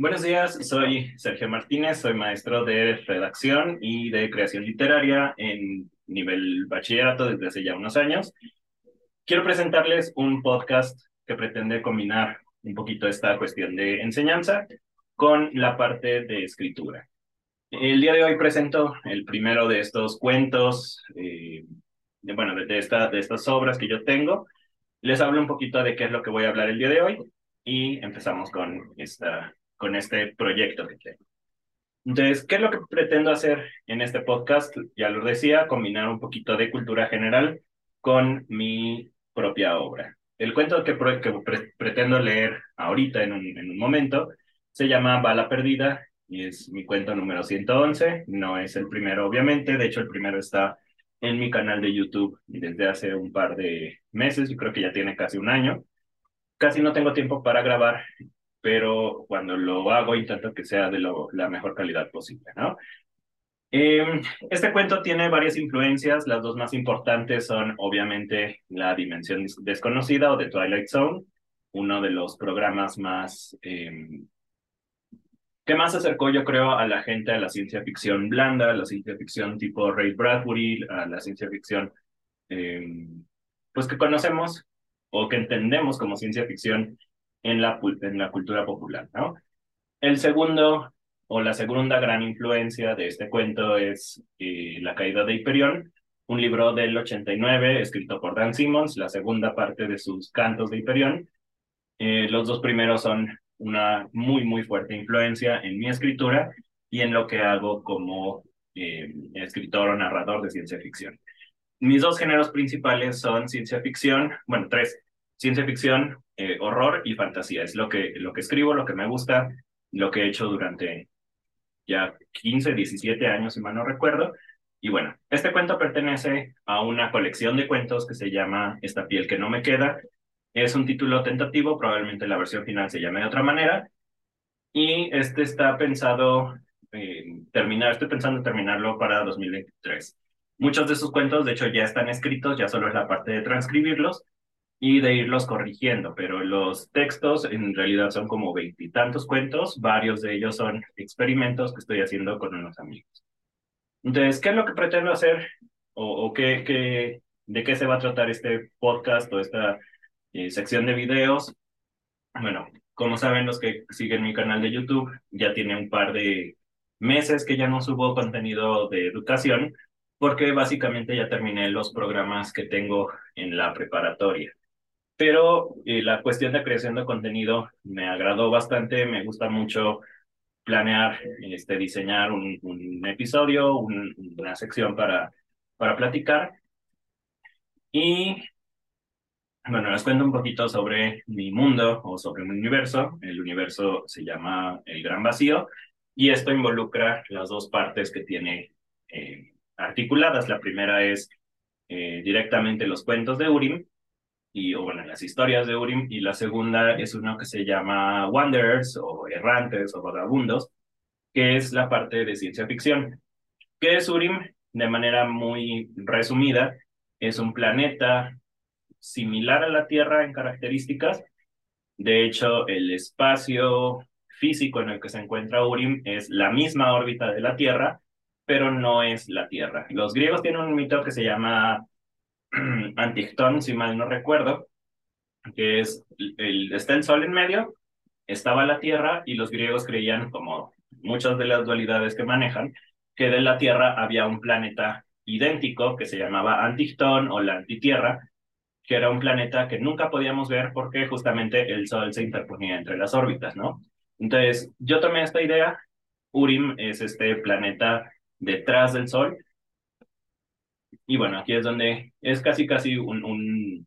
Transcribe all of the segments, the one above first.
Buenos días, soy Sergio Martínez, soy maestro de redacción y de creación literaria en nivel bachillerato desde hace ya unos años. Quiero presentarles un podcast que pretende combinar un poquito esta cuestión de enseñanza con la parte de escritura. El día de hoy presento el primero de estos cuentos, eh, de, bueno, de, esta, de estas obras que yo tengo. Les hablo un poquito de qué es lo que voy a hablar el día de hoy y empezamos con, esta, con este proyecto que tengo. Entonces, ¿qué es lo que pretendo hacer en este podcast? Ya lo decía, combinar un poquito de cultura general con mi propia obra. El cuento que, pretendo leer ahorita en un, en un momento se llama Bala Perdida y es mi cuento número 111. No es el primero, obviamente. De hecho, el primero está en mi canal de YouTube desde hace un par de meses. Yo creo que ya tiene casi un año. Casi no tengo tiempo para grabar, pero cuando lo hago intento que sea de lo, la mejor calidad posible, ¿no? Eh, este cuento tiene varias influencias, las dos más importantes son obviamente La Dimensión Desconocida o The Twilight Zone, uno de los programas más eh, ¿Qué más acercó, yo creo, a la gente a la ciencia ficción blanda, a la ciencia ficción tipo Ray Bradbury, a la ciencia ficción, em, pues que conocemos o que entendemos como ciencia ficción en la, en la cultura popular, ¿no? El segundo o la segunda gran influencia de este cuento es eh, La caída de Hiperión, un libro del 89 escrito por Dan Simmons, la segunda parte de sus cantos de Hiperión. Eh, los dos primeros son una muy, muy fuerte influencia en mi escritura y en lo que hago como eh, escritor o narrador de ciencia ficción. Mis dos géneros principales son ciencia ficción, bueno, tres, ciencia ficción, eh, horror y fantasía. Es lo que, lo que escribo, lo que me gusta, lo que he hecho durante ya 15, 17 años, si mal no recuerdo. Y bueno, este cuento pertenece a una colección de cuentos que se llama Esta piel que no me queda, es un título tentativo, probablemente la versión final se llame de otra manera. Y este está pensado en terminar, estoy pensando en terminarlo para 2023. Muchos de sus cuentos, de hecho, ya están escritos, ya solo es la parte de transcribirlos y de irlos corrigiendo, pero los textos en realidad son como veintitantos cuentos, varios de ellos son experimentos que estoy haciendo con unos amigos. Entonces, ¿qué es lo que pretendo hacer? ¿O, o qué, qué, de qué se va a tratar este podcast o esta eh, sección de videos. Bueno, como saben los que siguen mi canal de YouTube, ya tiene un par de meses que ya no subo contenido de educación, porque básicamente ya terminé los programas que tengo en la preparatoria. Pero eh, la cuestión de creación de contenido me agradó bastante, me gusta mucho planear, este, diseñar un, episodio, una sección para, para platicar. Y bueno, les cuento un poquito sobre mi mundo o sobre mi universo. El universo se llama El Gran Vacío y esto involucra las dos partes que tiene eh, articuladas. La primera es eh, directamente los cuentos de Urim y o, bueno, las historias de Urim y la segunda es uno que se llama Wanderers o Errantes o Vagabundos, que es la parte de ciencia ficción. ¿Qué es Urim? De manera muy resumida, es un planeta similar a la Tierra en características. De hecho, el espacio físico en el que se encuentra Urim es la misma órbita de la Tierra, pero no es la Tierra. Los griegos tienen un mito que se llama Antictón, si mal no recuerdo, que es, el, está el Sol en medio, estaba la Tierra y los griegos creían, como muchas de las dualidades que manejan, que de la Tierra había un planeta idéntico que se llamaba Antictón o la Antitierra, que era un planeta que nunca podíamos ver porque justamente el Sol se interponía entre las órbitas, ¿no? Entonces, yo tomé esta idea, Urim es este planeta detrás del Sol, y bueno, aquí es donde es casi casi un, un,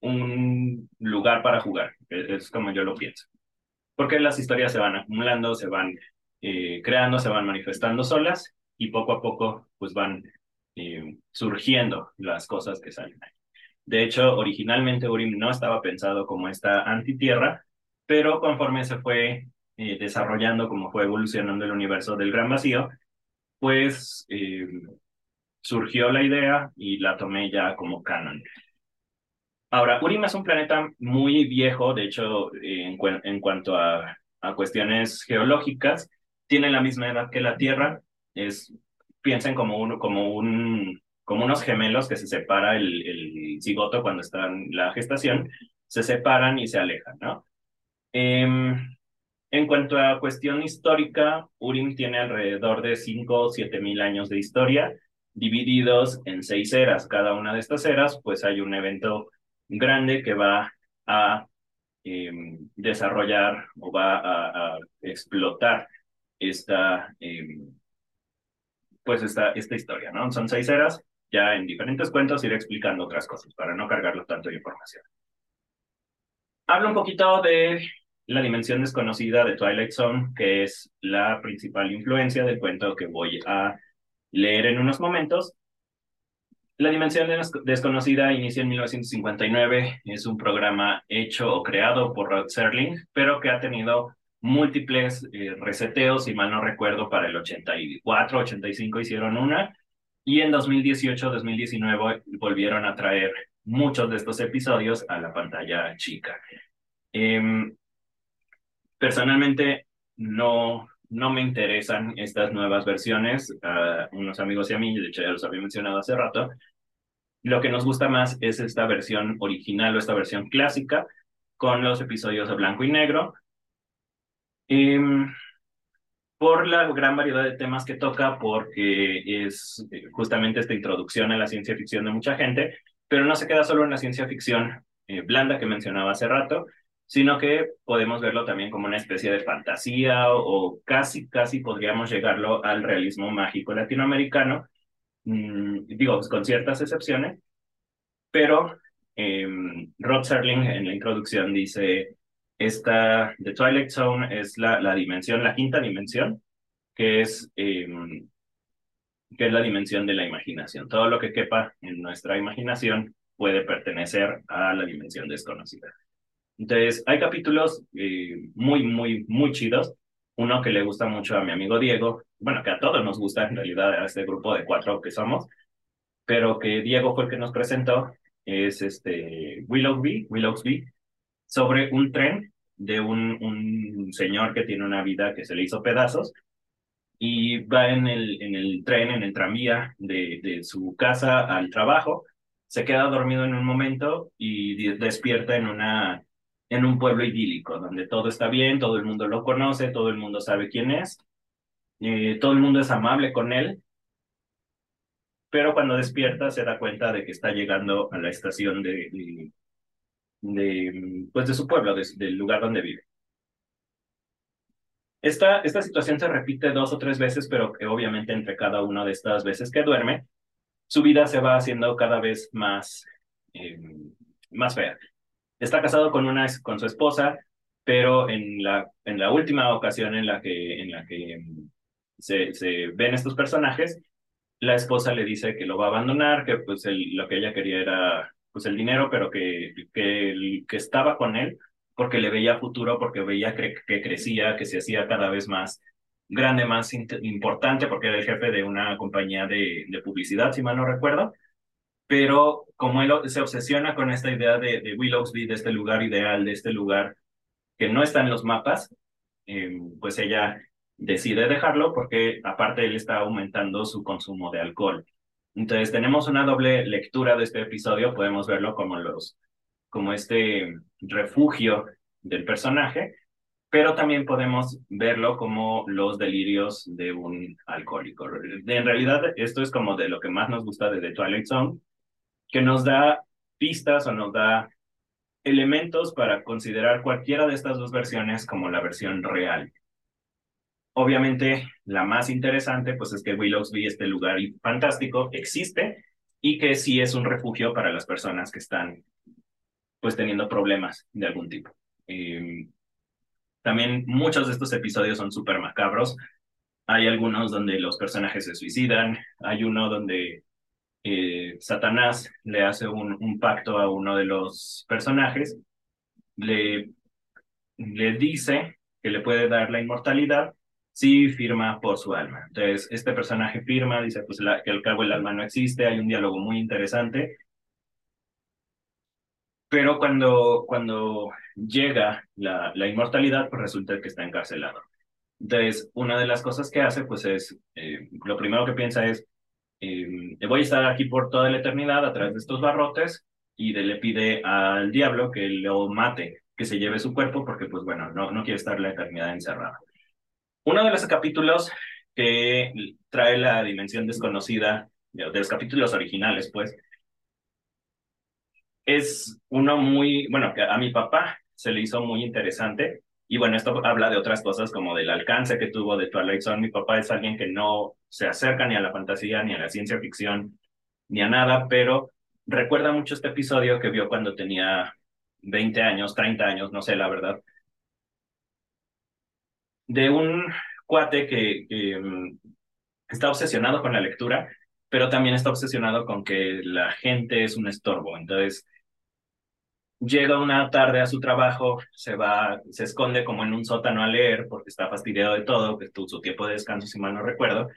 un lugar para jugar, es como yo lo pienso. Porque las historias se van acumulando, se van eh, creando, se van manifestando solas y poco a poco pues van eh, surgiendo las cosas que salen ahí. De hecho, originalmente Urim no estaba pensado como esta antitierra, pero conforme se fue eh, desarrollando, como fue evolucionando el universo del gran vacío, pues surgió la idea y la tomé ya como canon. Ahora, Urim es un planeta muy viejo, de hecho, en, cuanto a, a cuestiones geológicas, tienen la misma edad que la Tierra, es, piensen como, uno, como, un, como unos gemelos que se separa el, el cigoto cuando está en la gestación, se separan y se alejan, ¿no? Em, en cuanto a cuestión histórica, Urim tiene alrededor de 5 o 7 mil años de historia, divididos en seis eras. Cada una de estas eras, pues hay un evento grande que va a em, desarrollar o va a, explotar esta, em, pues esta, esta historia, ¿no? Son seis eras, ya en diferentes cuentos iré explicando otras cosas para no cargarlo tanto de información. Hablo un poquito de la dimensión desconocida de Twilight Zone, que es la principal influencia del cuento que voy a leer en unos momentos. La dimensión desconocida inicia en 1959, es un programa hecho o creado por Rod Serling, pero que ha tenido múltiples eh, reseteos, si mal no recuerdo, para el 84, 85 hicieron una, y en 2018, 2019 volvieron a traer muchos de estos episodios a la pantalla chica. Em, personalmente, no, no me interesan estas nuevas versiones. A unos amigos y a mí, de hecho ya los había mencionado hace rato, lo que nos gusta más es esta versión original o esta versión clásica con los episodios de blanco y negro. Em, por la gran variedad de temas que toca, porque es eh, justamente esta introducción a la ciencia ficción de mucha gente, pero no se queda solo en la ciencia ficción eh, blanda que mencionaba hace rato, sino que podemos verlo también como una especie de fantasía o, casi, casi podríamos llegarlo al realismo mágico latinoamericano, mm, digo, con ciertas excepciones, pero eh, Rod Serling en la introducción dice, esta, The Twilight Zone es la, la dimensión, la quinta dimensión, que es, em, que es la dimensión de la imaginación. Todo lo que quepa en nuestra imaginación puede pertenecer a la dimensión desconocida. Entonces, hay capítulos eh, muy, muy, muy chidos. Uno que le gusta mucho a mi amigo Diego, bueno, que a todos nos gusta en realidad, a este grupo de cuatro que somos, pero que Diego fue el que nos presentó, es este Willoughby, Willoughby, sobre un tren de un, un señor que tiene una vida que se le hizo pedazos y va en el, en el tren, en el tranvía de, de su casa al trabajo, se queda dormido en un momento y despierta en una en un pueblo idílico, donde todo está bien, todo el mundo lo conoce, todo el mundo sabe quién es, eh, todo el mundo es amable con él, pero cuando despierta se da cuenta de que está llegando a la estación de, de, pues de su pueblo, del lugar donde vive. Esta, esta situación se repite dos o tres veces, pero que obviamente entre cada una de estas veces que duerme, su vida se va haciendo cada vez más, eh, más fea está casado con, una, con su esposa, pero en la, en la última ocasión en la que, en la que mm, se, se ven estos personajes, la esposa le dice que lo va a abandonar, que pues lo que ella quería era pues el dinero, pero que, que, que estaba con él porque le veía futuro, porque veía que, que crecía, que se hacía cada vez más grande, más importante, porque era el jefe de una compañía de, de publicidad, si mal no recuerdo pero como él se obsesiona con esta idea de, de Willowsby, de este lugar ideal, de este lugar que no está en los mapas, em, pues ella decide dejarlo porque aparte él está aumentando su consumo de alcohol. Entonces tenemos una doble lectura de este episodio, podemos verlo como los como este refugio del personaje, pero también podemos verlo como los delirios de un alcohólico. En realidad, esto es como de lo que más nos gusta de The Twilight Zone, que nos da pistas o nos da elementos para considerar cualquiera de estas dos versiones como la versión real. Obviamente, la más interesante, pues es que Willowsby, este lugar fantástico, existe y que sí es un refugio para las personas que están, pues, teniendo problemas de algún tipo. Em, también muchos de estos episodios son súper macabros. Hay algunos donde los personajes se suicidan, hay uno donde eh, Satanás le hace un, pacto a uno de los personajes, le, le dice que le puede dar la inmortalidad si firma por su alma. Entonces, este personaje firma, dice pues que al cabo el alma no existe, hay un diálogo muy interesante, pero cuando, cuando llega la, la inmortalidad, pues resulta que está encarcelado. Entonces, una de las cosas que hace, pues es, eh, lo primero que piensa es, eh, voy a estar aquí por toda la eternidad a través de estos barrotes y le pide al diablo que lo mate, que se lleve su cuerpo, porque pues bueno, no, no quiere estar la eternidad encerrada. Uno de los capítulos que trae la dimensión desconocida, de los capítulos originales, pues, es uno muy, bueno, que a mi papá se le hizo muy interesante. Y bueno, esto habla de otras cosas como del alcance que tuvo de Twilight Zone. Mi papá es alguien que no se acerca ni a la fantasía, ni a la ciencia ficción, ni a nada, pero recuerda mucho este episodio que vio cuando tenía 20 años, 30 años, no sé la verdad, de un cuate que, mm, está obsesionado con la lectura, pero también está obsesionado con que la gente es un estorbo. Entonces, llega una tarde a su trabajo, se va, se esconde como en un sótano a leer porque está fastidiado de todo, que es su tiempo de descanso, si mal no recuerdo.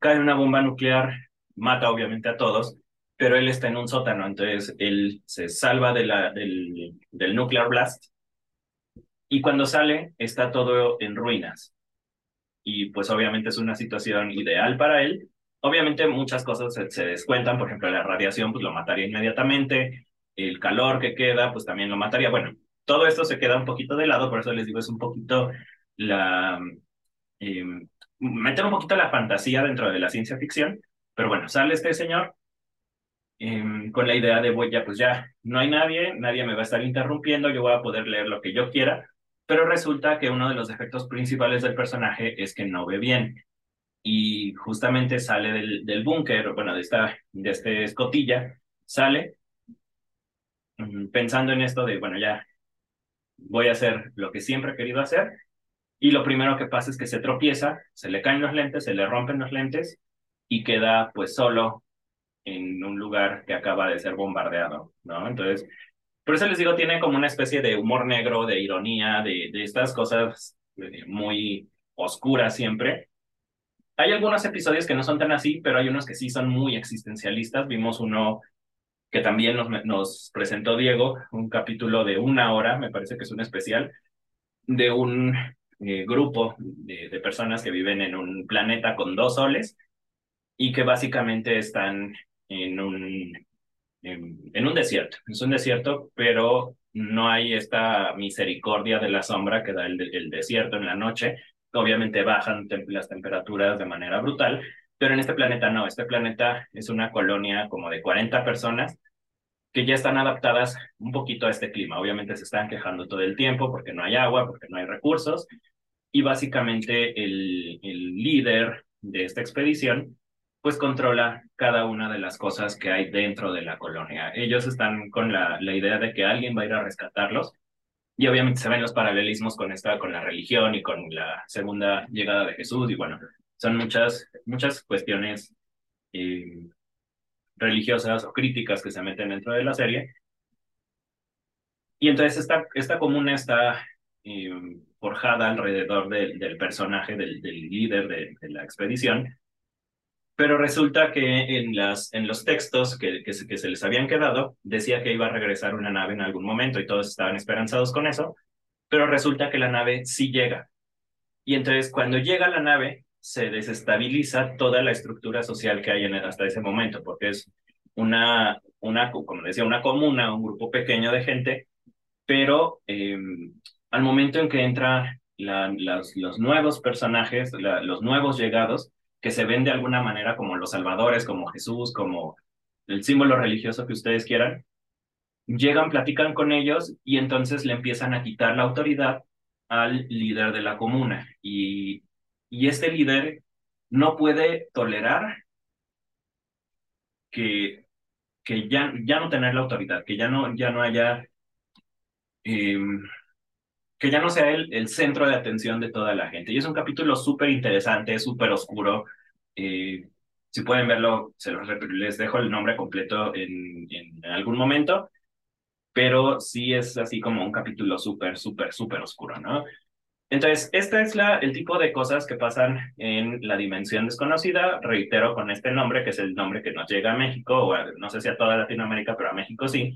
Cae una bomba nuclear, mata obviamente a todos, pero él está en un sótano, entonces él se salva de la, del, del nuclear blast y cuando sale está todo en ruinas. Y pues obviamente es una situación ideal para él. Obviamente muchas cosas se, se descuentan, por ejemplo la radiación pues lo mataría inmediatamente, el calor que queda, pues también lo mataría. Bueno, todo esto se queda un poquito de lado, por eso les digo, es un poquito la... Eh, meter un poquito la fantasía dentro de la ciencia ficción, pero bueno, sale este señor eh, con la idea de, voy ya, pues ya, no hay nadie, nadie me va a estar interrumpiendo, yo voy a poder leer lo que yo quiera, pero resulta que uno de los defectos principales del personaje es que no ve bien. Y justamente sale del, del búnker, bueno, de esta, de este escotilla, sale pensando en esto de, bueno, ya voy a hacer lo que siempre he querido hacer. Y lo primero que pasa es que se tropieza, se le caen los lentes, se le rompen los lentes y queda pues solo en un lugar que acaba de ser bombardeado, ¿no? Entonces, por eso les digo, tiene como una especie de humor negro, de ironía, de, de estas cosas eh, muy oscuras siempre. Hay algunos episodios que no son tan así, pero hay unos que sí son muy existencialistas. Vimos uno que también nos, presentó Diego, un capítulo de una hora, me parece que es un especial, de un eh, grupo de, personas que viven en un planeta con dos soles y que básicamente están en un, en, un desierto. Es un desierto, pero no hay esta misericordia de la sombra que da el, desierto en la noche. Obviamente bajan las temperaturas de manera brutal, pero en este planeta no, este planeta es una colonia como de 40 personas que ya están adaptadas un poquito a este clima. Obviamente se están quejando todo el tiempo porque no hay agua, porque no hay recursos. Y básicamente el, el líder de esta expedición pues controla cada una de las cosas que hay dentro de la colonia. Ellos están con la, la idea de que alguien va a ir a rescatarlos y obviamente se ven los paralelismos con esta, con la religión y con la segunda llegada de Jesús y bueno, son muchas, muchas cuestiones eh, religiosas o críticas que se meten dentro de la serie. Y entonces esta, esta comuna está eh, forjada alrededor de, del personaje, del, líder de, la expedición, pero resulta que en, las, en los textos que, que se les habían quedado decía que iba a regresar una nave en algún momento y todos estaban esperanzados con eso, pero resulta que la nave sí llega. Y entonces cuando llega la nave, se desestabiliza toda la estructura social que hay en, hasta ese momento, porque es una, una, como decía, una comuna, un grupo pequeño de gente, pero eh, al momento en que entran los, los, nuevos personajes, los nuevos llegados, que se ven de alguna manera como los salvadores, como Jesús, como el símbolo religioso que ustedes quieran, llegan, platican con ellos y entonces le empiezan a quitar la autoridad al líder de la comuna. Y y este líder no puede tolerar que, que ya, ya no tener la autoridad, que ya no, ya no haya, eh, que ya no sea el, el, centro de atención de toda la gente. Y es un capítulo súper interesante, súper oscuro. Eh, si pueden verlo, se los, les dejo el nombre completo en, en algún momento, pero sí es así como un capítulo súper, súper, súper oscuro, ¿no? Entonces, este es el tipo de cosas que pasan en la dimensión desconocida, reitero con este nombre, que es el nombre que nos llega a México, o no sé si a toda Latinoamérica, pero a México sí.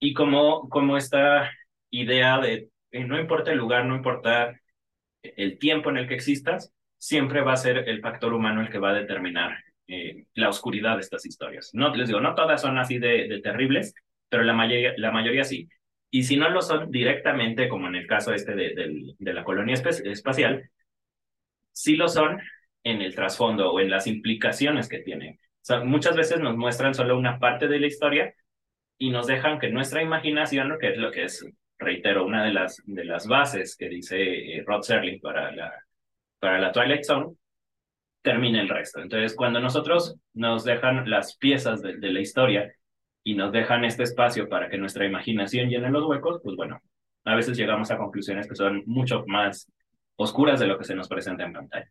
y como, como esta idea de eh, no importa el lugar, no importa el tiempo en el que existas, siempre va a ser el factor humano el que va a determinar eh, la oscuridad de estas historias. No, les digo, no todas son así de, terribles, pero la mayoría, la mayoría sí. Y si no lo son directamente, como en el caso este de, de, de la colonia espacial, sí lo son en el trasfondo o en las implicaciones que tienen. O sea, muchas veces nos muestran solo una parte de la historia y nos dejan que nuestra imaginación, que es lo que es, reitero, una de las, de las bases que dice eh, Rod Serling para la, para la Twilight Zone, termine el resto. Entonces, cuando nosotros nos dejan las piezas de, de la historia y nos dejan este espacio para que nuestra imaginación llene los huecos, pues bueno, a veces llegamos a conclusiones que son mucho más oscuras de lo que se nos presenta en pantalla.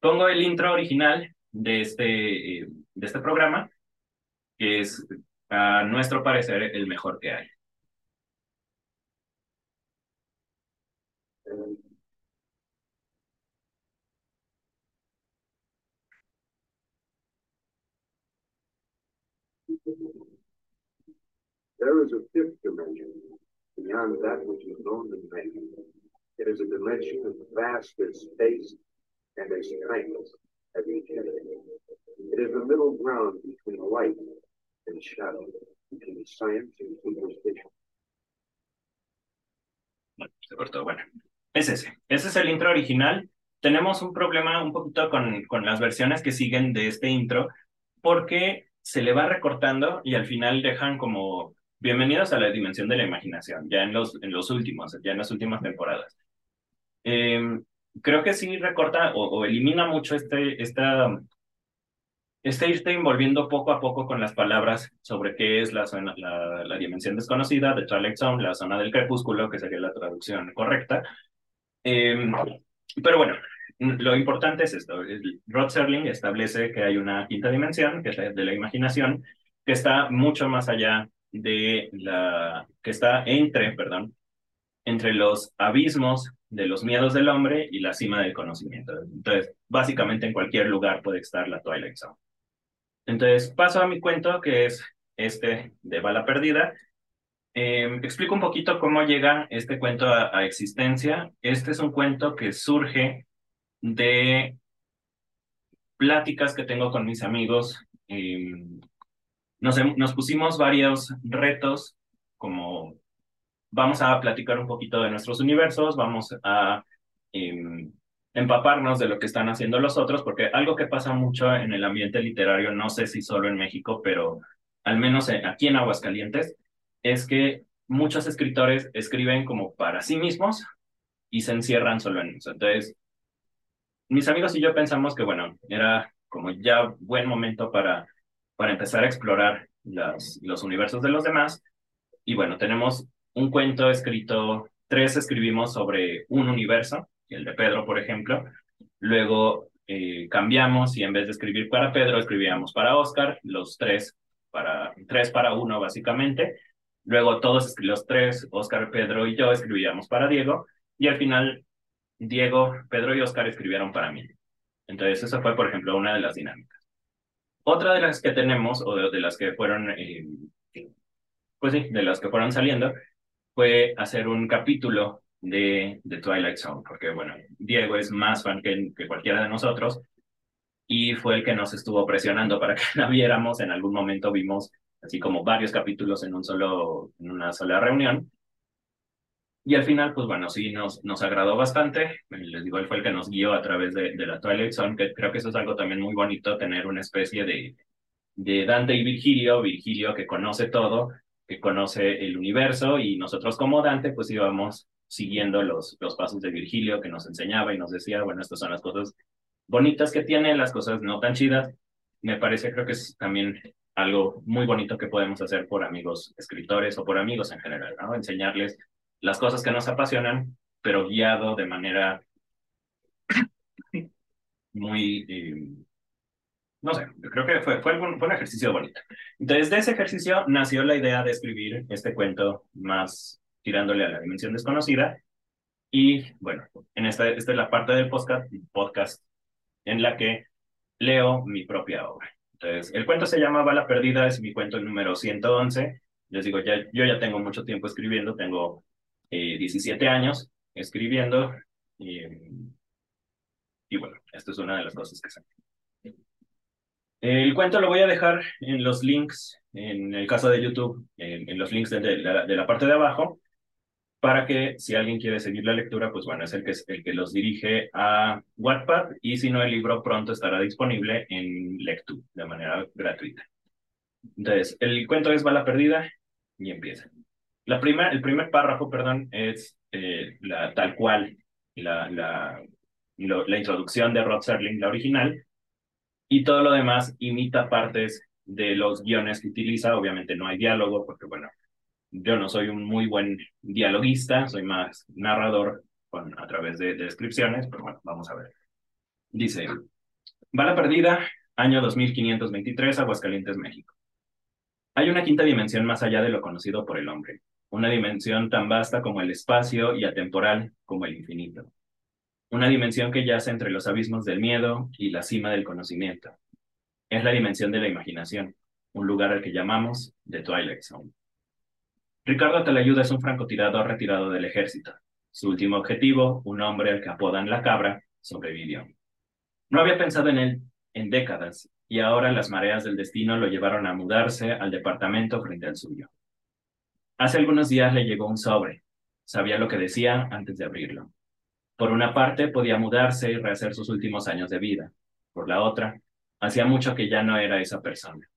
Pongo el intro original de este, eh, de este programa, que es, a nuestro parecer, el mejor que hay. There is a fifth dimension beyond that which is known. It is a dimension as vast as space and as timeless. It is the middle ground between light and shadow, between science and superstition. Es ese. Ese es el intro original. Tenemos un problema un poquito con, con las versiones que siguen de este intro, porque se le va recortando y al final dejan como bienvenidos a la dimensión de la imaginación, ya en los, en los últimos, ya en las últimas temporadas. Eh, creo que sí recorta o, elimina mucho este, esta, este irte envolviendo poco a poco con las palabras sobre qué es la, la, la dimensión desconocida de Twilight Zone, la zona del crepúsculo, que sería la traducción correcta. Eh, pero bueno, lo importante es esto. Rod Serling establece que hay una quinta dimensión, que es la de la imaginación, que está mucho más allá de la, que está entre, perdón, entre los abismos de los miedos del hombre y la cima del conocimiento. Entonces, básicamente en cualquier lugar puede estar la Twilight Zone. Entonces, paso a mi cuento, que es este de Bala Perdida. Eh, explico un poquito cómo llega este cuento a, existencia. Este es un cuento que surge de pláticas que tengo con mis amigos. Eh, nos, pusimos varios retos, como vamos a platicar un poquito de nuestros universos, vamos a eh, empaparnos de lo que están haciendo los otros, porque algo que pasa mucho en el ambiente literario, no sé si solo en México, pero al menos aquí en Aguascalientes, es que muchos escritores escriben como para sí mismos y se encierran solo en eso. Entonces, mis amigos y yo pensamos que, bueno, era como ya buen momento para, para empezar a explorar los universos de los demás. Y bueno, tenemos un cuento escrito, tres escribimos sobre un universo, el de Pedro, por ejemplo. Luego eh, cambiamos y en vez de escribir para Pedro, escribíamos para Oscar, los tres para, tres para uno, básicamente. Luego todos los tres, Oscar, Pedro y yo, escribíamos para Diego. Y al final, Diego, Pedro y Oscar escribieron para mí. Entonces, eso fue, por ejemplo, una de las dinámicas. Otra de las que tenemos, o de, las que fueron, eh, pues sí, de las que fueron saliendo, fue hacer un capítulo de, de Twilight Zone, porque bueno, Diego es más fan que, que cualquiera de nosotros y fue el que nos estuvo presionando para que la viéramos. En algún momento vimos así como varios capítulos en, un solo, en una sola reunión. Y al final, pues bueno, sí, nos, nos agradó bastante. Les digo, él fue el que nos guió a través de, de la Twilight Zone, que creo que eso es algo también muy bonito, tener una especie de, de Dante y Virgilio, Virgilio que conoce todo, que conoce el universo, y nosotros como Dante, pues íbamos siguiendo los, los pasos de Virgilio que nos enseñaba y nos decía, bueno, estas son las cosas bonitas que tiene, las cosas no tan chidas. Me parece, creo que es también algo muy bonito que podemos hacer por amigos escritores o por amigos en general, ¿no? Enseñarles las cosas que nos apasionan, pero guiado de manera muy, eh, no sé, creo que fue, fue, algún, fue un ejercicio bonito. Entonces, de ese ejercicio nació la idea de escribir este cuento más tirándole a la dimensión desconocida. Y bueno, en esta, esta es la parte del podcast, podcast en la que leo mi propia obra. Entonces, el cuento se llama Bala Perdida, es mi cuento número 111. Les digo, ya, yo ya tengo mucho tiempo escribiendo, tengo eh, 17 años escribiendo y, bueno, esto es una de las cosas que sé. El cuento lo voy a dejar en los links, en el caso de YouTube, en, los links de, de, la, de, la, parte de abajo, para que si alguien quiere seguir la lectura, pues bueno, es el que, el que los dirige a Wattpad y si no, el libro pronto estará disponible en Lectu de manera gratuita. Entonces, el cuento es Bala Perdida y empieza. La prima, el primer párrafo, perdón, es eh, la, tal cual la, la, lo, la introducción de Rod Serling, la original, y todo lo demás imita partes de los guiones que utiliza. Obviamente no hay diálogo, porque bueno, yo no soy un muy buen dialoguista, soy más narrador con, a través de, de descripciones, pero bueno, vamos a ver. Dice, Bala Perdida, año 2523, Aguascalientes, México. Hay una quinta dimensión más allá de lo conocido por el hombre, una dimensión tan vasta como el espacio y atemporal como el infinito. Una dimensión que yace entre los abismos del miedo y la cima del conocimiento. Es la dimensión de la imaginación, un lugar al que llamamos The Twilight Zone. Ricardo Talayuda es un francotirador retirado del ejército. Su último objetivo, un hombre al que apodan la cabra, sobrevivió. No había pensado en él en décadas y ahora las mareas del destino lo llevaron a mudarse al departamento frente al suyo. Hace algunos días le llegó un sobre. Sabía lo que decía antes de abrirlo. Por una parte, podía mudarse y rehacer sus últimos años de vida. Por la otra, hacía mucho que ya no era esa persona.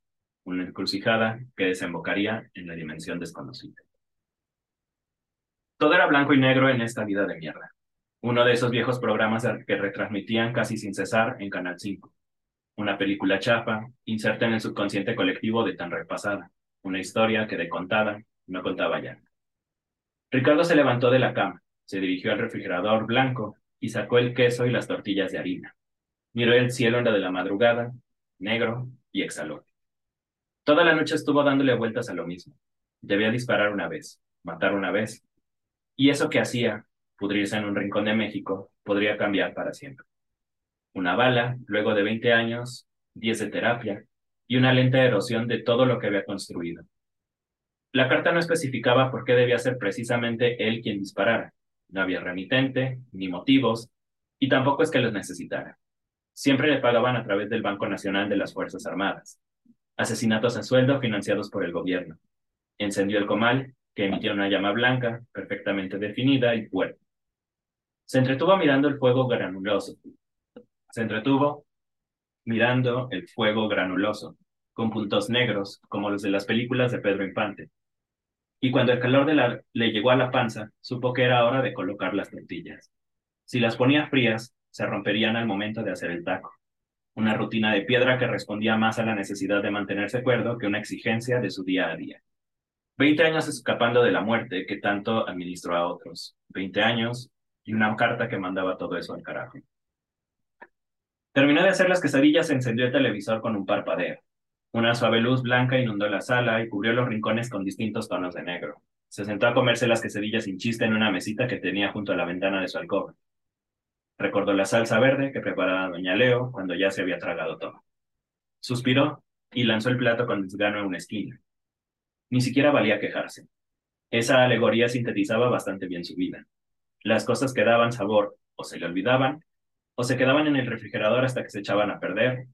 Una encrucijada que desembocaría en la dimensión desconocida. Todo era blanco y negro en esta vida de mierda. Uno de esos viejos programas que retransmitían casi sin cesar en Canal 5. Una película chafa, inserta en el subconsciente colectivo de tan repasada. Una historia que de contada no contaba ya. Ricardo se levantó de la cama, se dirigió al refrigerador blanco y sacó el queso y las tortillas de harina. Miró el cielo en la de la madrugada, negro, y exhaló. Toda la noche estuvo dándole vueltas a lo mismo. Debía disparar una vez, matar una vez. Y eso que hacía, pudrirse en un rincón de México, podría cambiar para siempre. Una bala, luego de 20 años, 10 de terapia y una lenta erosión de todo lo que había construido. La carta no especificaba por qué debía ser precisamente él quien disparara. No había remitente, ni motivos, y tampoco es que los necesitara. Siempre le pagaban a través del Banco Nacional de las Fuerzas Armadas. Asesinatos a sueldo financiados por el gobierno. Encendió el comal, que emitía una llama blanca, perfectamente definida y fuerte. Se entretuvo mirando el fuego granuloso. Se entretuvo mirando el fuego granuloso, con puntos negros, como los de las películas de Pedro Infante. Y cuando el calor de la, le llegó a la panza, supo que era hora de colocar las tortillas. Si las ponía frías, se romperían al momento de hacer el taco. Una rutina de piedra que respondía más a la necesidad de mantenerse cuerdo que una exigencia de su día a día. Veinte años escapando de la muerte que tanto administró a otros. Veinte años y una carta que mandaba todo eso al carajo. Terminó de hacer las quesadillas, encendió el televisor con un parpadeo. Una suave luz blanca inundó la sala y cubrió los rincones con distintos tonos de negro. Se sentó a comerse las quesadillas sin chiste en una mesita que tenía junto a la ventana de su alcoba. Recordó la salsa verde que preparaba doña Leo cuando ya se había tragado todo. Suspiró y lanzó el plato con desgano en una esquina. Ni siquiera valía quejarse. Esa alegoría sintetizaba bastante bien su vida. Las cosas que daban sabor o se le olvidaban, o se quedaban en el refrigerador hasta que se echaban a perder,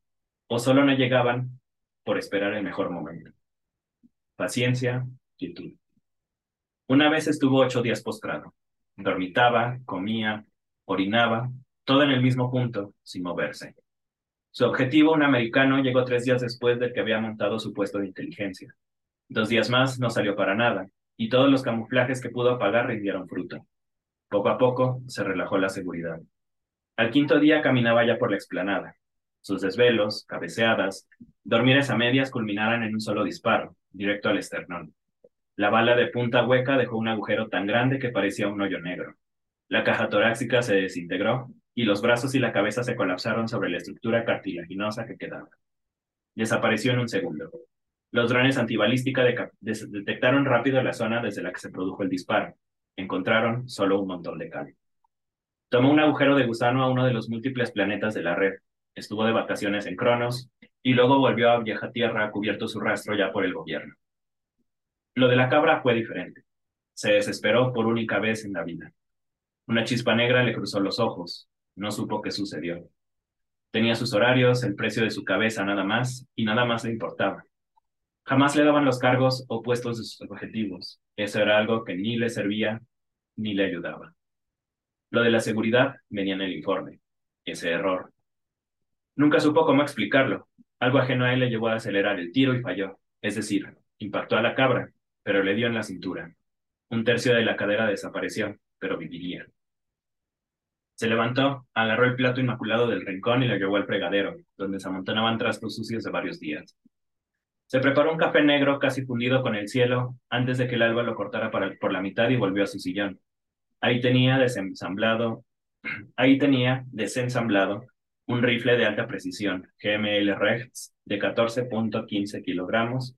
o solo no llegaban por esperar el mejor momento. Paciencia, quietud. Una vez estuvo ocho días postrado. Dormitaba, comía, orinaba, todo en el mismo punto, sin moverse. Su objetivo, un americano, llegó tres días después del que había montado su puesto de inteligencia. Dos días más no salió para nada, y todos los camuflajes que pudo apagar rindieron fruto. Poco a poco se relajó la seguridad. Al quinto día caminaba ya por la explanada. Sus desvelos, cabeceadas, dormires a medias culminaran en un solo disparo, directo al esternón. La bala de punta hueca dejó un agujero tan grande que parecía un hoyo negro. La caja torácica se desintegró y los brazos y la cabeza se colapsaron sobre la estructura cartilaginosa que quedaba. Desapareció en un segundo. Los drones antibalística de detectaron rápido la zona desde la que se produjo el disparo. Encontraron solo un montón de cal. Tomó un agujero de gusano a uno de los múltiples planetas de la red, estuvo de vacaciones en Cronos y luego volvió a vieja tierra cubierto su rastro ya por el gobierno. Lo de la cabra fue diferente. Se desesperó por única vez en la vida. Una chispa negra le cruzó los ojos. No supo qué sucedió. Tenía sus horarios, el precio de su cabeza nada más, y nada más le importaba. Jamás le daban los cargos o puestos de sus objetivos. Eso era algo que ni le servía ni le ayudaba. Lo de la seguridad venía en el informe. Ese error. Nunca supo cómo explicarlo. Algo ajeno a él le llevó a acelerar el tiro y falló. Es decir, impactó a la cabra, pero le dio en la cintura. Un tercio de la cadera desapareció, pero viviría. Se levantó, agarró el plato inmaculado del rincón y lo llevó al fregadero, donde se amontonaban trastos sucios de varios días. Se preparó un café negro casi fundido con el cielo antes de que el alba lo cortara por la mitad y volvió a su sillón. Ahí tenía desensamblado, ahí tenía desensamblado un rifle de alta precisión, GML Rex, de 14.15 kilogramos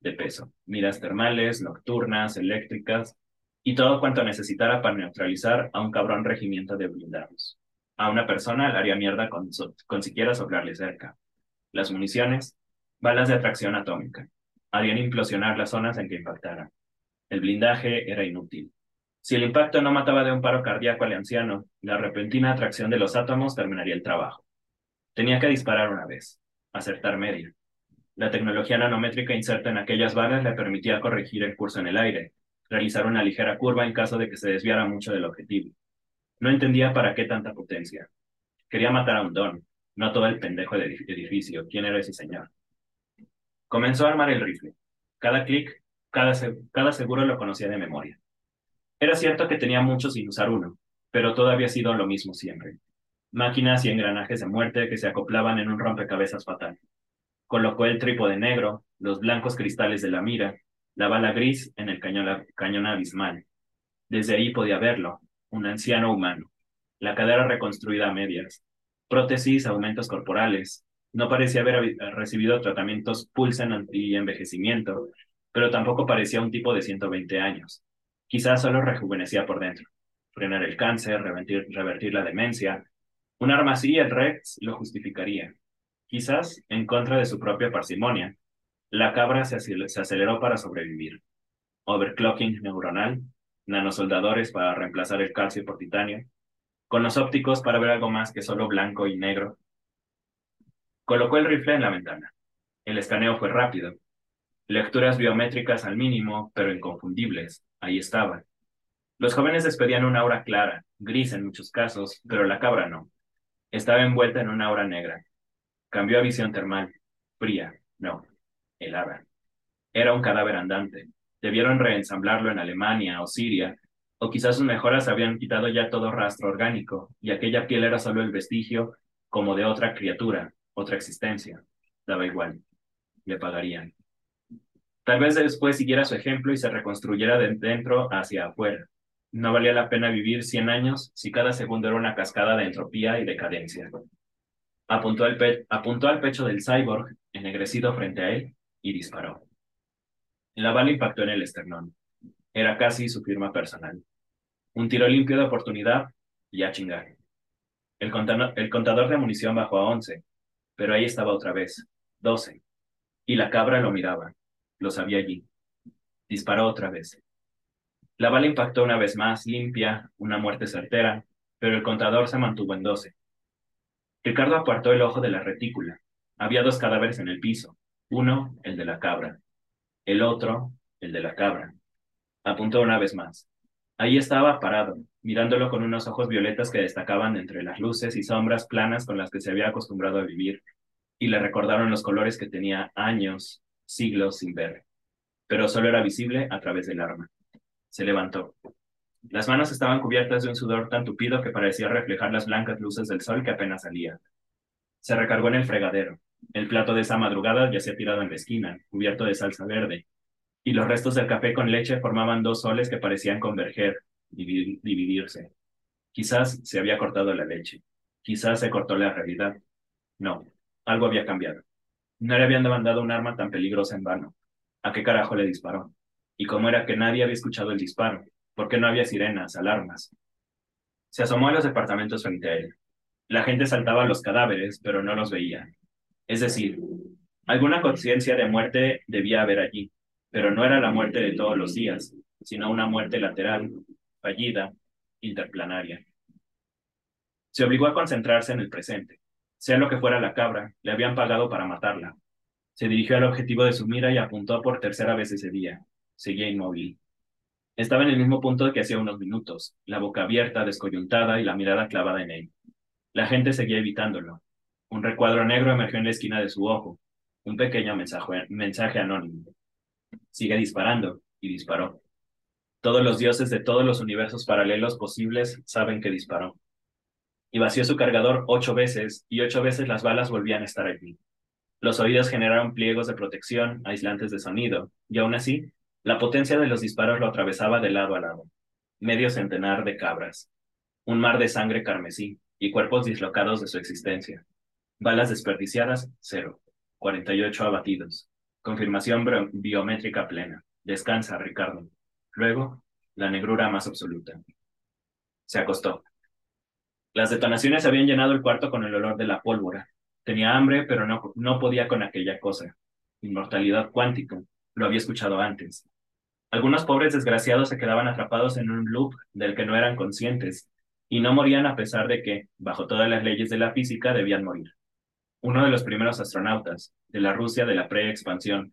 de peso, miras termales, nocturnas, eléctricas y todo cuanto necesitara para neutralizar a un cabrón regimiento de blindados. A una persona le haría mierda con, con siquiera soplarle cerca. Las municiones, Balas de atracción atómica. Harían implosionar las zonas en que impactara. El blindaje era inútil. Si el impacto no mataba de un paro cardíaco al anciano, la repentina atracción de los átomos terminaría el trabajo. Tenía que disparar una vez, acertar media. La tecnología nanométrica inserta en aquellas balas le permitía corregir el curso en el aire, realizar una ligera curva en caso de que se desviara mucho del objetivo. No entendía para qué tanta potencia. Quería matar a un don, no a todo el pendejo del edificio. ¿Quién era ese señor? Comenzó a armar el rifle. Cada clic, cada, cada seguro lo conocía de memoria. Era cierto que tenía muchos sin usar uno, pero todo había sido lo mismo siempre. Máquinas y engranajes de muerte que se acoplaban en un rompecabezas fatal. Colocó el trípode negro, los blancos cristales de la mira, la bala gris en el cañón, abismal. Desde ahí podía verlo, un anciano humano, la cadera reconstruida a medias, prótesis, aumentos corporales, no parecía haber recibido tratamientos Pulsen anti-envejecimiento, pero tampoco parecía un tipo de 120 años. Quizás solo rejuvenecía por dentro. Frenar el cáncer, revertir la demencia. Un arma así, el Rex lo justificaría. Quizás en contra de su propia parsimonia. La cabra se, aceleró para sobrevivir. Overclocking neuronal, nanosoldadores para reemplazar el calcio por titanio, con los ópticos para ver algo más que solo blanco y negro, Colocó el rifle en la ventana. El escaneo fue rápido. Lecturas biométricas al mínimo, pero inconfundibles. Ahí estaban. Los jóvenes despedían una aura clara, gris en muchos casos, pero la cabra no. Estaba envuelta en una aura negra. Cambió a visión termal. Fría, no, helada. Era un cadáver andante. Debieron reensamblarlo en Alemania o Siria, o quizás sus mejoras habían quitado ya todo rastro orgánico, y aquella piel era solo el vestigio como de otra criatura, otra existencia. Daba igual. Le pagarían. Tal vez después siguiera su ejemplo y se reconstruyera de dentro hacia afuera. No valía la pena vivir 100 años si cada segundo era una cascada de entropía y decadencia. Apuntó apuntó al pecho del cyborg, ennegrecido frente a él, y disparó. La bala impactó en el esternón. Era casi su firma personal. Un tiro limpio de oportunidad y a chingar. El, el contador de munición bajó a 11, pero ahí estaba otra vez, doce. Y la cabra lo miraba, lo sabía allí. Disparó otra vez. La bala impactó una vez más, limpia, una muerte certera, pero el contador se mantuvo en doce. Ricardo apartó el ojo de la retícula. Había dos cadáveres en el piso. Uno, el de la cabra. El otro, el de la cabra. Apuntó una vez más. Ahí estaba parado, mirándolo con unos ojos violetas que destacaban entre las luces y sombras planas con las que se había acostumbrado a vivir, y le recordaron los colores que tenía años, siglos sin ver, pero solo era visible a través del arma. Se levantó. Las manos estaban cubiertas de un sudor tan tupido que parecía reflejar las blancas luces del sol que apenas salía. Se recargó en el fregadero. El plato de esa madrugada ya se ha tirado en la esquina, cubierto de salsa verde, y los restos del café con leche formaban dos soles que parecían converger, dividirse. Quizás se había cortado la leche. Quizás se cortó la realidad. No, algo había cambiado. No le habían demandado un arma tan peligrosa en vano. ¿A qué carajo le disparó? ¿Y cómo era que nadie había escuchado el disparo? ¿Por qué no había sirenas, alarmas? Se asomó a los departamentos frente a él. La gente saltaba a los cadáveres, pero no los veía. Es decir, alguna conciencia de muerte debía haber allí, Pero no era la muerte de todos los días, sino una muerte lateral, fallida, interplanaria. Se obligó a concentrarse en el presente. Sea lo que fuera la cabra, le habían pagado para matarla. Se dirigió al objetivo de su mira y apuntó por tercera vez ese día. Seguía inmóvil. Estaba en el mismo punto que hacía unos minutos, la boca abierta, descoyuntada y la mirada clavada en él. La gente seguía evitándolo. Un recuadro negro emergió en la esquina de su ojo. Un pequeño mensaje, mensaje anónimo. Sigue disparando, y disparó. Todos los dioses de todos los universos paralelos posibles saben que disparó. Y vació su cargador ocho veces, y ocho veces las balas volvían a estar allí. Los oídos generaron pliegos de protección, aislantes de sonido, y aún así, la potencia de los disparos lo atravesaba de lado a lado. Medio centenar de cabras. Un mar de sangre carmesí, y cuerpos dislocados de su existencia. Balas desperdiciadas, cero. 48 abatidos. Confirmación biométrica plena. Descansa, Ricardo. Luego, la negrura más absoluta. Se acostó. Las detonaciones habían llenado el cuarto con el olor de la pólvora. Tenía hambre, pero no, no podía con aquella cosa. Inmortalidad cuántica. Lo había escuchado antes. Algunos pobres desgraciados se quedaban atrapados en un loop del que no eran conscientes, y no morían a pesar de que, bajo todas las leyes de la física, debían morir. Uno de los primeros astronautas, de la Rusia de la pre-expansión,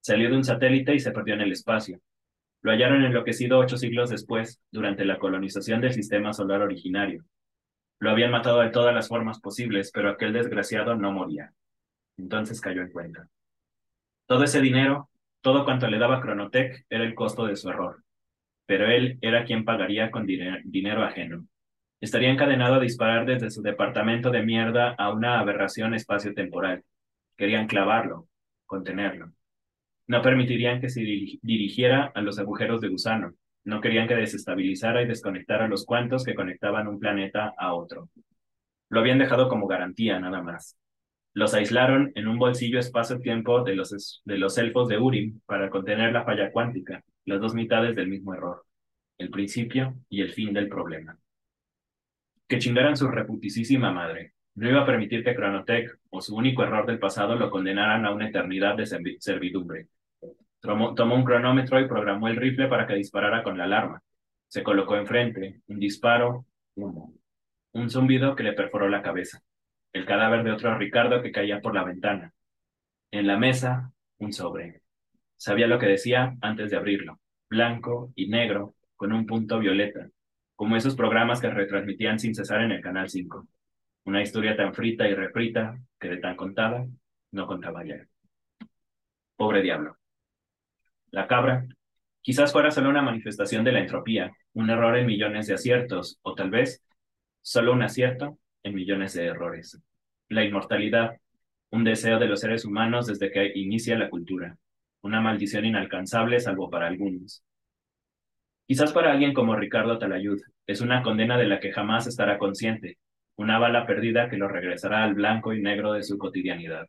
salió de un satélite y se perdió en el espacio. Lo hallaron enloquecido ocho siglos después, durante la colonización del sistema solar originario. Lo habían matado de todas las formas posibles, pero aquel desgraciado no moría. Entonces cayó en cuenta. Todo ese dinero, todo cuanto le daba Cronotec, era el costo de su error. Pero él era quien pagaría con dinero ajeno estaría encadenado a disparar desde su departamento de mierda a una aberración espacio-temporal. Querían clavarlo, contenerlo. No permitirían que se dirigiera a los agujeros de gusano. No querían que desestabilizara y desconectara los cuantos que conectaban un planeta a otro. Lo habían dejado como garantía, nada más. Los aislaron en un bolsillo espacio-tiempo de los, de los elfos de Urim para contener la falla cuántica, las dos mitades del mismo error, el principio y el fin del problema que chingaran su reputicísima madre. No iba a permitir que Cronotech o su único error del pasado lo condenaran a una eternidad de servidumbre. Tomó, un cronómetro y programó el rifle para que disparara con la alarma. Se colocó enfrente, un disparo. Un zumbido que le perforó la cabeza. El cadáver de otro Ricardo que caía por la ventana. En la mesa, un sobre. Sabía lo que decía antes de abrirlo. Blanco y negro, con un punto violeta como esos programas que retransmitían sin cesar en el Canal 5. Una historia tan frita y refrita que de tan contada no contaba ya. Pobre diablo. La cabra quizás fuera solo una manifestación de la entropía, un error en millones de aciertos, o tal vez solo un acierto en millones de errores. La inmortalidad, un deseo de los seres humanos desde que inicia la cultura, una maldición inalcanzable salvo para algunos. Quizás para alguien como Ricardo Talayud es una condena de la que jamás estará consciente, una bala perdida que lo regresará al blanco y negro de su cotidianidad.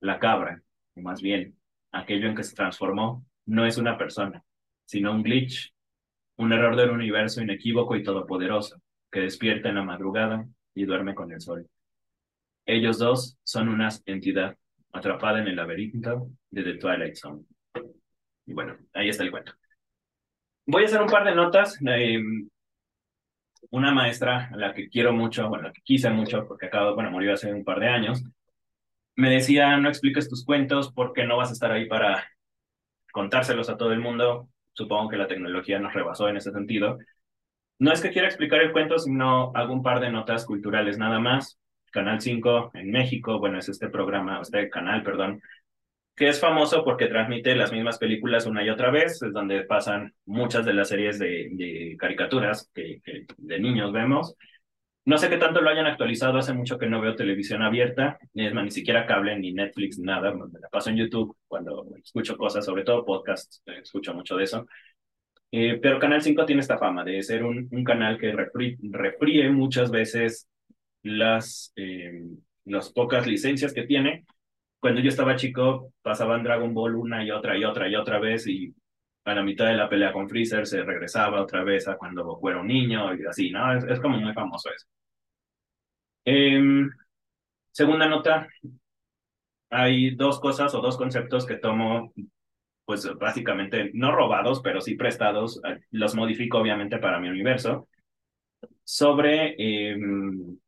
La cabra, o más bien, aquello en que se transformó, no es una persona, sino un glitch, un error del universo inequívoco y todopoderoso, que despierta en la madrugada y duerme con el sol. Ellos dos son una entidad atrapada en el laberinto de The Twilight Zone. Y bueno, ahí está el cuento. Voy a hacer un par de notas. una maestra a la que quiero mucho, bueno, la que quise mucho, porque acabo, bueno, murió hace un par de años, me decía, no expliques tus cuentos porque no vas a estar ahí para contárselos a todo el mundo. Supongo que la tecnología nos rebasó en ese sentido. No es que quiera explicar el cuento, sino hago un par de notas culturales nada más. Canal 5 en México, bueno, es este programa, este canal, perdón, que es famoso porque transmite las mismas películas una y otra vez, es donde pasan muchas de las series de, caricaturas que, de niños vemos. No sé qué tanto lo hayan actualizado, hace mucho que no veo televisión abierta, ni es ni siquiera cable, ni Netflix, nada, me la paso en YouTube cuando escucho cosas, sobre todo podcasts, eh, escucho mucho de eso. Eh, pero Canal 5 tiene esta fama de ser un, un canal que refríe, muchas veces las, eh, las pocas licencias que tiene cuando yo estaba chico pasaban Dragon Ball una y otra y otra y otra vez y a la mitad de la pelea con Freezer se regresaba otra vez a cuando Goku era un niño y así, ¿no? Es, como muy famoso eso. Em, segunda nota, hay dos cosas o dos conceptos que tomo pues básicamente no robados, pero sí prestados, eh, los modifico obviamente para mi universo, sobre, em,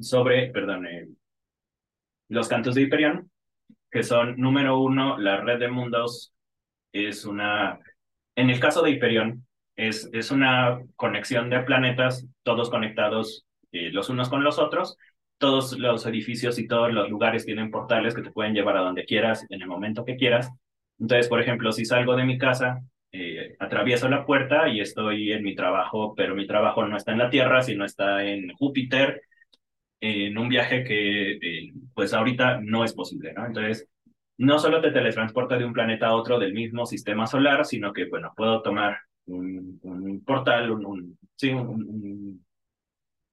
sobre, perdón, eh, los cantos de Hyperion, que son, número uno, la red de mundos es una, en el caso de Hyperion, es, es una conexión de planetas, todos conectados eh, los unos con los otros, todos los edificios y todos los lugares tienen portales que te pueden llevar a donde quieras, en el momento que quieras. Entonces, por ejemplo, si salgo de mi casa, eh, atravieso la puerta y estoy en mi trabajo, pero mi trabajo no está en la Tierra, sino está en Júpiter, en un viaje que eh, pues ahorita no es posible, ¿no? Entonces, no solo te teletransporta de un planeta a otro del mismo sistema solar, sino que, bueno, puedo tomar un, portal, un, un sí, un, un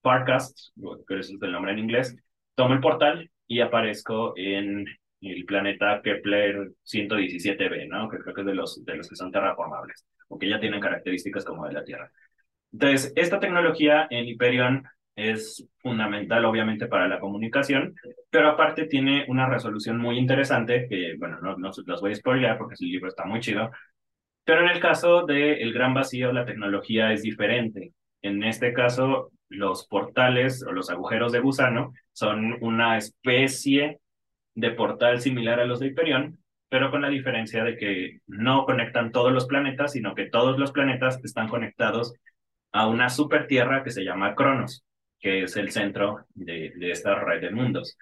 Farcast, que es el nombre en inglés, tomo el portal y aparezco en el planeta Kepler 117b, ¿no? Que creo que es de los, de los que son terraformables, o que ya tienen características como de la Tierra. Entonces, esta tecnología en Hyperion es fundamental, obviamente, para la comunicación, pero aparte tiene una resolución muy interesante, que, bueno, no, no los voy a spoilear porque el libro está muy chido, pero en el caso del el Gran Vacío, la tecnología es diferente. En este caso, los portales o los agujeros de gusano son una especie de portal similar a los de Hyperion, pero con la diferencia de que no conectan todos los planetas, sino que todos los planetas están conectados a una super tierra que se llama Cronos, que es el centro de, de esta red de mundos.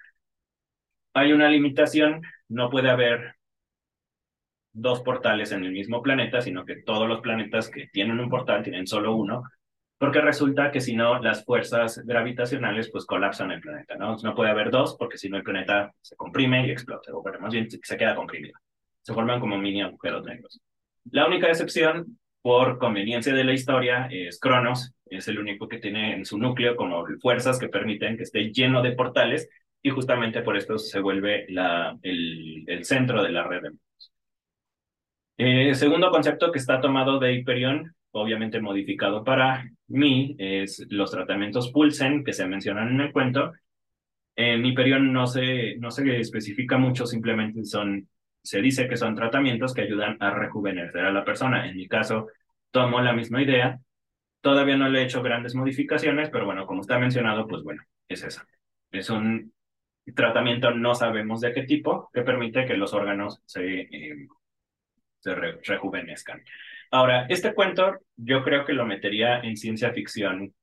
Hay una limitación, no puede haber dos portales en el mismo planeta, sino que todos los planetas que tienen un portal tienen solo uno, porque resulta que si no, las fuerzas gravitacionales pues colapsan el planeta, ¿no? No puede haber dos, porque si no el planeta se comprime y explota, o más bien se queda comprimido. Se forman como mini agujeros negros. La única excepción, por conveniencia de la historia, es Cronos, es el único que tiene en su núcleo como fuerzas que permiten que esté lleno de portales, y justamente por esto se vuelve la, el, el centro de la red de mundos. Eh, segundo concepto que está tomado de Hyperion obviamente modificado para mí, es los tratamientos Pulsen que se mencionan en el cuento. En mi periodo no se, no se especifica mucho, simplemente son, se dice que son tratamientos que ayudan a rejuvenecer a la persona. En mi caso, tomo la misma idea. Todavía no le he hecho grandes modificaciones, pero bueno, como está mencionado, pues bueno, es eso. Es un tratamiento, no sabemos de qué tipo, que permite que los órganos se, eh, se rejuvenezcan. Ahora, este cuento yo creo que lo metería en ciencia ficción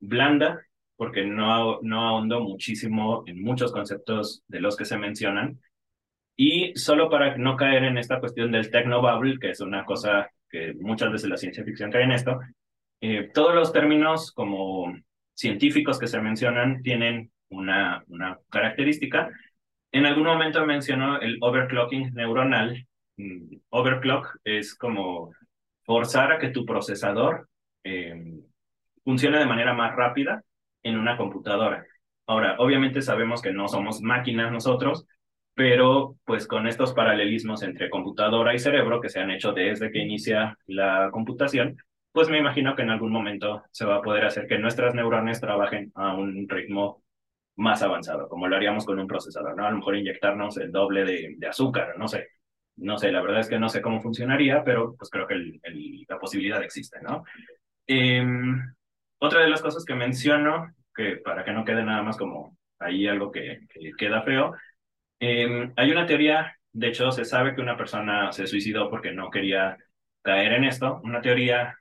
blanda, porque no, no ahondo muchísimo en muchos conceptos de los que se mencionan. Y solo para no caer en esta cuestión del technobubble, que es una cosa que muchas veces la ciencia ficción cae en esto, eh, todos los términos como científicos que se mencionan tienen una, una característica. En algún momento mencionó el overclocking neuronal. Mm, overclock es como forzar a que tu procesador eh, funcione de manera más rápida en una computadora. Ahora, obviamente sabemos que no somos máquinas nosotros, pero pues con estos paralelismos entre computadora y cerebro que se han hecho desde que inicia la computación, pues me imagino que en algún momento se va a poder hacer que nuestras neuronas trabajen a un ritmo más avanzado, como lo haríamos con un procesador, ¿no? A lo mejor inyectarnos el doble de azúcar, no sé, no sé, la verdad es que no sé cómo funcionaría, pero pues creo que la posibilidad existe, ¿no? Em, otra de las cosas que menciono, que para que no quede nada más como ahí algo que, queda feo, em, hay una teoría, de hecho se sabe que una persona se suicidó porque no quería caer en esto, una teoría,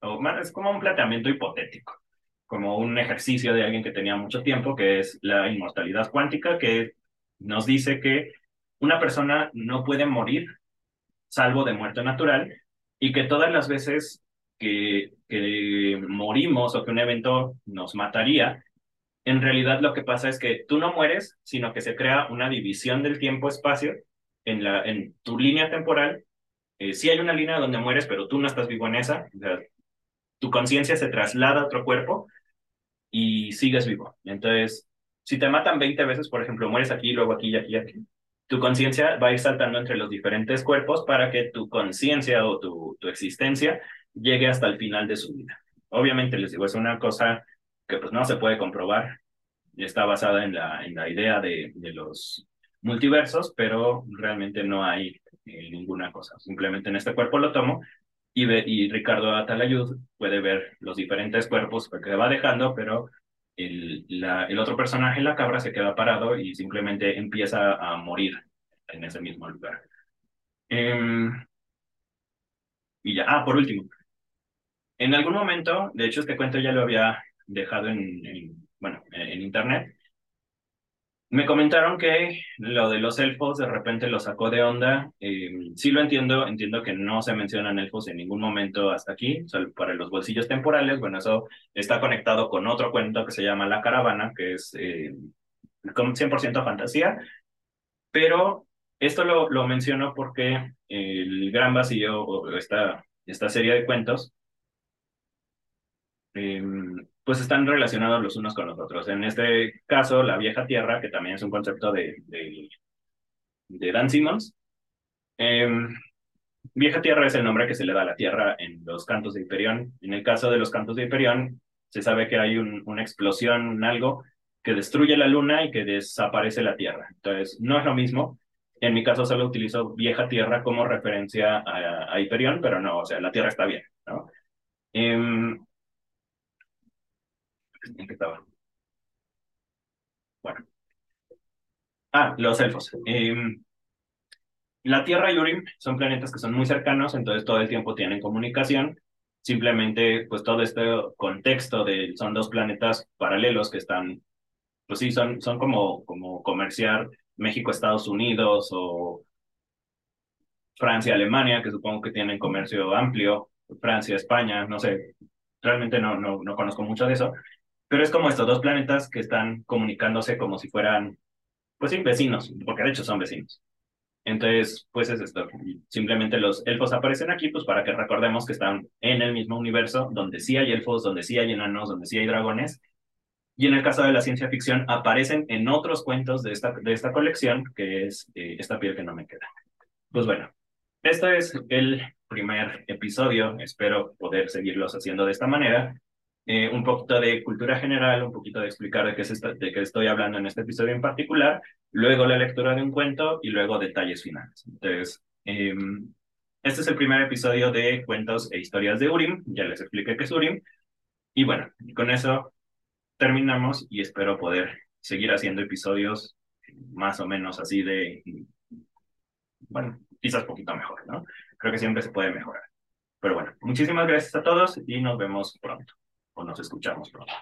o más, es como un planteamiento hipotético, como un ejercicio de alguien que tenía mucho tiempo, que es la inmortalidad cuántica, que nos dice que una persona no puede morir salvo de muerte natural y que todas las veces que, que morimos o que un evento nos mataría, en realidad lo que pasa es que tú no mueres, sino que se crea una división del tiempo-espacio en, la, en tu línea temporal. Eh, sí hay una línea donde mueres, pero tú no estás vivo en esa. tu conciencia se traslada a otro cuerpo y sigues vivo. Entonces, si te matan 20 veces, por ejemplo, mueres aquí, luego aquí, aquí, aquí, tu conciencia va a ir saltando entre los diferentes cuerpos para que tu conciencia o tu, tu existencia llegue hasta el final de su vida. Obviamente, les digo, es una cosa que pues no se puede comprobar, está basada en la, en la idea de, de los multiversos, pero realmente no hay eh, ninguna cosa. Simplemente en este cuerpo lo tomo y, ve, y Ricardo Atalayud puede ver los diferentes cuerpos que va dejando, pero el, el otro personaje, la cabra, se queda parado y simplemente empieza a morir en ese mismo lugar. Em, y ya, ah, por último, en algún momento, de hecho este cuento ya lo había dejado en, bueno, en internet, me comentaron que lo de los elfos de repente lo sacó de onda. Em, sí lo entiendo, entiendo que no se mencionan elfos en ningún momento hasta aquí, solo para los bolsillos temporales. Bueno, eso está conectado con otro cuento que se llama La Caravana, que es eh, 100% fantasía. Pero esto lo, lo menciono porque el gran vacío, o esta, esta serie de cuentos, em, pues están relacionados los unos con los otros. En este caso, la vieja tierra, que también es un concepto de, de, Dan Simmons. Em, vieja tierra es el nombre que se le da a la tierra en los cantos de Hiperión. En el caso de los cantos de Hiperión, se sabe que hay un, una explosión, algo que destruye la luna y que desaparece la tierra. Entonces, no es lo mismo. En mi caso solo utilizo vieja tierra como referencia a, a Hiperión, pero no, o sea, la tierra está bien, ¿no? Eh, ¿En qué estaba? Bueno. Ah, los elfos. Em, la Tierra y Urim son planetas que son muy cercanos, entonces todo el tiempo tienen comunicación. Simplemente, pues todo este contexto de son dos planetas paralelos que están, pues sí, son, son como, como comerciar México-Estados Unidos o Francia-Alemania, que supongo que tienen comercio amplio, Francia-España, no sé, realmente no, no, no conozco mucho de eso, pero es como estos dos planetas que están comunicándose como si fueran, pues sí, vecinos, porque de hecho son vecinos. Entonces, pues es esto. Simplemente los elfos aparecen aquí, pues para que recordemos que están en el mismo universo, donde sí hay elfos, donde sí hay enanos, donde sí hay dragones. Y en el caso de la ciencia ficción, aparecen en otros cuentos de esta, de esta colección, que es eh, Esta piel que no me queda. Pues bueno, este es el primer episodio. Espero poder seguirlos haciendo de esta manera. Eh, un poquito de cultura general, un poquito de explicar de qué, es de qué estoy hablando en este episodio en particular, luego la lectura de un cuento y luego detalles finales. Entonces, em, este es el primer episodio de cuentos e historias de Urim, ya les expliqué qué es Urim, y bueno, con eso terminamos y espero poder seguir haciendo episodios más o menos así de, bueno, quizás poquito mejor, ¿no? Creo que siempre se puede mejorar. Pero bueno, muchísimas gracias a todos y nos vemos pronto nos escuchamos pronto.